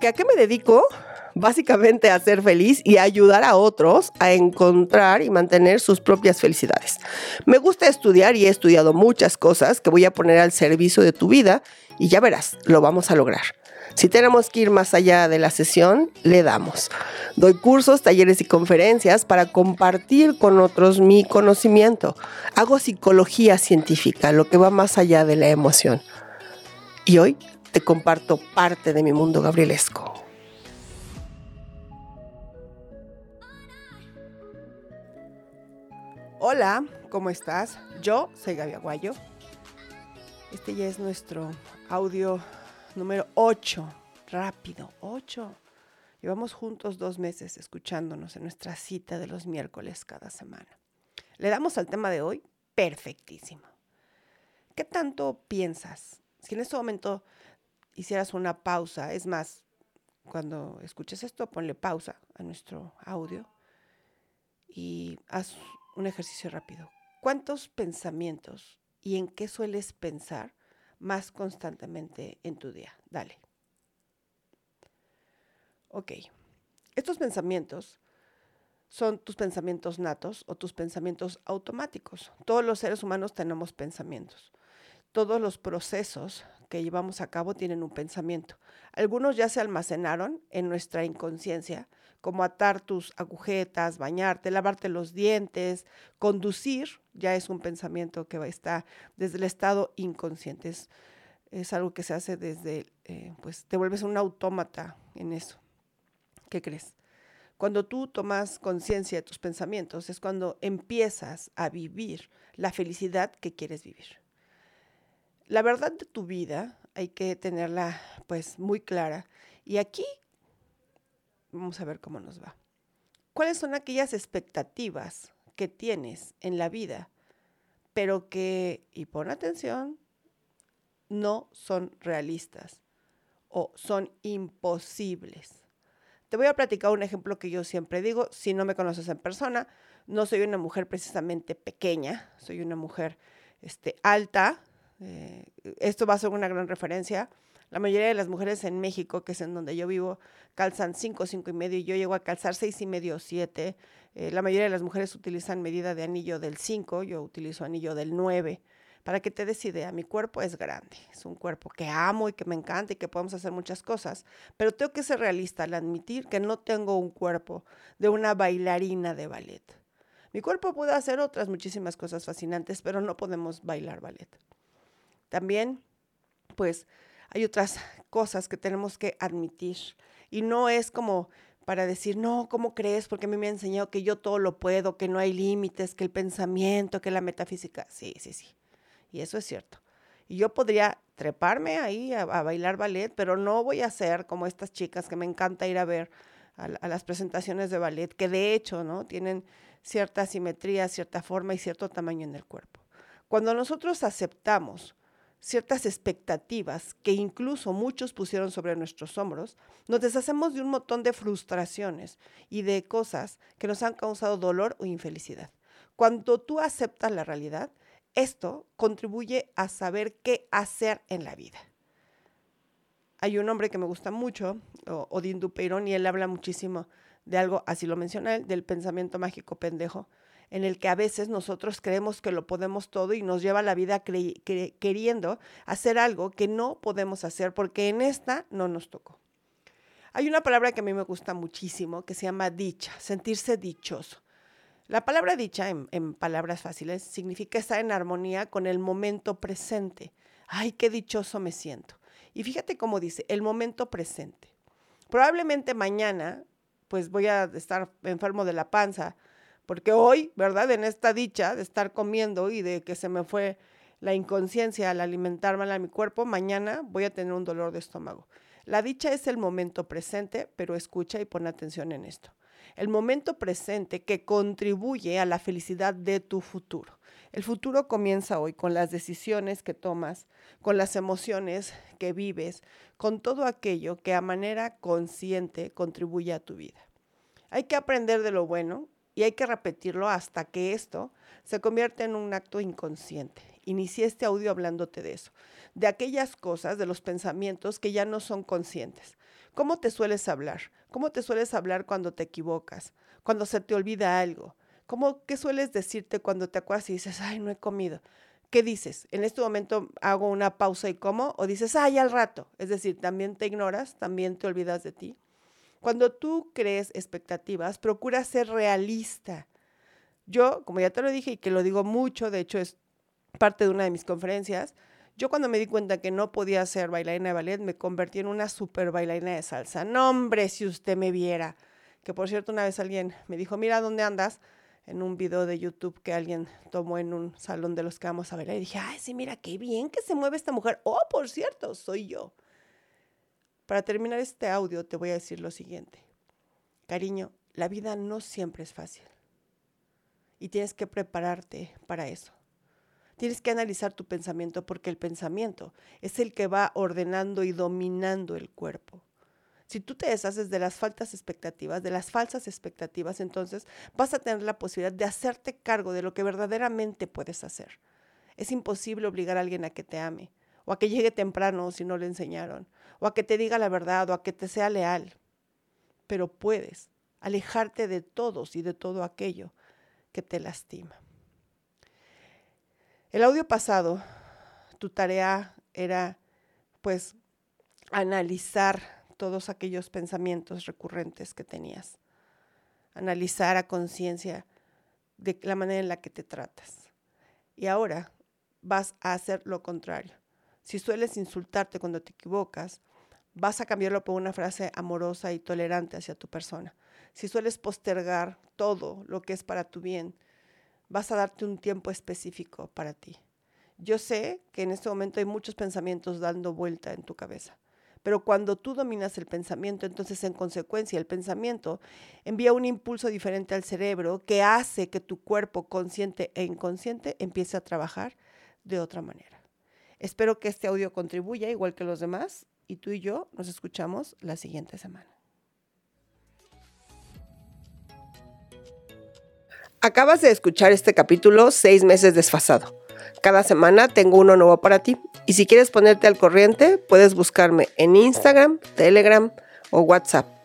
¿Que ¿A qué me dedico? Básicamente a ser feliz y a ayudar a otros a encontrar y mantener sus propias felicidades. Me gusta estudiar y he estudiado muchas cosas que voy a poner al servicio de tu vida y ya verás, lo vamos a lograr. Si tenemos que ir más allá de la sesión, le damos. Doy cursos, talleres y conferencias para compartir con otros mi conocimiento. Hago psicología científica, lo que va más allá de la emoción. Y hoy comparto parte de mi mundo gabrielesco. Hola, ¿cómo estás? Yo soy Gaby Aguayo. Este ya es nuestro audio número 8. Rápido, 8. Llevamos juntos dos meses escuchándonos en nuestra cita de los miércoles cada semana. Le damos al tema de hoy perfectísimo. ¿Qué tanto piensas? Si en este momento hicieras una pausa, es más, cuando escuches esto, ponle pausa a nuestro audio y haz un ejercicio rápido. ¿Cuántos pensamientos y en qué sueles pensar más constantemente en tu día? Dale. Ok, estos pensamientos son tus pensamientos natos o tus pensamientos automáticos. Todos los seres humanos tenemos pensamientos. Todos los procesos que llevamos a cabo tienen un pensamiento. Algunos ya se almacenaron en nuestra inconsciencia, como atar tus agujetas, bañarte, lavarte los dientes, conducir, ya es un pensamiento que está desde el estado inconsciente. Es, algo que se hace desde, eh, pues te vuelves un autómata en eso. ¿Qué crees? Cuando tú tomas conciencia de tus pensamientos es cuando empiezas a vivir la felicidad que quieres vivir. La verdad de tu vida hay que tenerla pues muy clara y aquí vamos a ver cómo nos va. ¿Cuáles son aquellas expectativas que tienes en la vida, pero que, y pon atención, no son realistas o son imposibles? Te voy a platicar un ejemplo que yo siempre digo, si no me conoces en persona, no soy una mujer precisamente pequeña, soy una mujer este, alta. Eh, esto va a ser una gran referencia. La mayoría de las mujeres en México, que es en donde yo vivo, calzan 5, 5 y medio y yo llego a calzar 6 y medio o 7. Eh, la mayoría de las mujeres utilizan medida de anillo del 5, yo utilizo anillo del 9. Para que te des idea, mi cuerpo es grande, es un cuerpo que amo y que me encanta y que podemos hacer muchas cosas, pero tengo que ser realista al admitir que no tengo un cuerpo de una bailarina de ballet. Mi cuerpo puede hacer otras muchísimas cosas fascinantes, pero no podemos bailar ballet. También, pues, hay otras cosas que tenemos que admitir y no es como para decir, no, ¿cómo crees? Porque a mí me ha enseñado que yo todo lo puedo, que no hay límites, que el pensamiento, que la metafísica. Sí, sí, sí. Y eso es cierto. Y yo podría treparme ahí a, bailar ballet, pero no voy a ser como estas chicas que me encanta ir a ver a, las presentaciones de ballet, que de hecho, ¿no? Tienen cierta simetría, cierta forma y cierto tamaño en el cuerpo. Cuando nosotros aceptamos ciertas expectativas que incluso muchos pusieron sobre nuestros hombros, nos deshacemos de un montón de frustraciones y de cosas que nos han causado dolor o infelicidad. Cuando tú aceptas la realidad, esto contribuye a saber qué hacer en la vida. Hay un hombre que me gusta mucho, Odín Dupeirón, y él habla muchísimo de algo, así lo menciona él, del pensamiento mágico pendejo, en el que a veces nosotros creemos que lo podemos todo y nos lleva la vida queriendo hacer algo que no podemos hacer porque en esta no nos tocó. Hay una palabra que a mí me gusta muchísimo que se llama dicha, sentirse dichoso. La palabra dicha, en, palabras fáciles, significa estar en armonía con el momento presente. Ay, qué dichoso me siento. Y fíjate cómo dice, el momento presente. Probablemente mañana, pues voy a estar enfermo de la panza, porque hoy, ¿verdad? En esta dicha de estar comiendo y de que se me fue la inconsciencia al alimentar mal a mi cuerpo, mañana voy a tener un dolor de estómago. La dicha es el momento presente, pero escucha y pon atención en esto el momento presente que contribuye a la felicidad de tu futuro. El futuro comienza hoy con las decisiones que tomas, con las emociones que vives, con todo aquello que a manera consciente contribuye a tu vida. Hay que aprender de lo bueno y hay que repetirlo hasta que esto se convierta en un acto inconsciente. Inicié este audio hablándote de eso, de aquellas cosas, de los pensamientos que ya no son conscientes ¿Cómo te sueles hablar? ¿Cómo te sueles hablar cuando te equivocas? Cuando se te olvida algo. ¿Cómo, ¿Qué sueles decirte cuando te acuerdas y dices, ay, no he comido? ¿Qué dices? ¿En este momento hago una pausa y como? ¿O dices, ay, al rato? Es decir, también te ignoras, también te olvidas de ti. Cuando tú crees expectativas, procura ser realista. Yo, como ya te lo dije y que lo digo mucho, de hecho es parte de una de mis conferencias, yo cuando me di cuenta que no podía ser bailarina de ballet, me convertí en una super bailarina de salsa. No, hombre, si usted me viera. Que por cierto, una vez alguien me dijo, mira, ¿dónde andas? En un video de YouTube que alguien tomó en un salón de los que vamos a bailar. Y dije, ay, sí, mira, qué bien que se mueve esta mujer. Oh, por cierto, soy yo. Para terminar este audio, te voy a decir lo siguiente. Cariño, la vida no siempre es fácil. Y tienes que prepararte para eso. Tienes que analizar tu pensamiento porque el pensamiento es el que va ordenando y dominando el cuerpo. Si tú te deshaces de las faltas expectativas, de las falsas expectativas, entonces vas a tener la posibilidad de hacerte cargo de lo que verdaderamente puedes hacer. Es imposible obligar a alguien a que te ame, o a que llegue temprano si no le enseñaron, o a que te diga la verdad, o a que te sea leal. Pero puedes alejarte de todos y de todo aquello que te lastima. El audio pasado, tu tarea era pues analizar todos aquellos pensamientos recurrentes que tenías, analizar a conciencia de la manera en la que te tratas. Y ahora vas a hacer lo contrario. Si sueles insultarte cuando te equivocas, vas a cambiarlo por una frase amorosa y tolerante hacia tu persona. Si sueles postergar todo lo que es para tu bien, vas a darte un tiempo específico para ti. Yo sé que en este momento hay muchos pensamientos dando vuelta en tu cabeza, pero cuando tú dominas el pensamiento, entonces en consecuencia el pensamiento envía un impulso diferente al cerebro que hace que tu cuerpo consciente e inconsciente empiece a trabajar de otra manera. Espero que este audio contribuya igual que los demás y tú y yo nos escuchamos la siguiente semana. Acabas de escuchar este capítulo seis meses desfasado. Cada semana tengo uno nuevo para ti. Y si quieres ponerte al corriente, puedes buscarme en Instagram, Telegram o WhatsApp.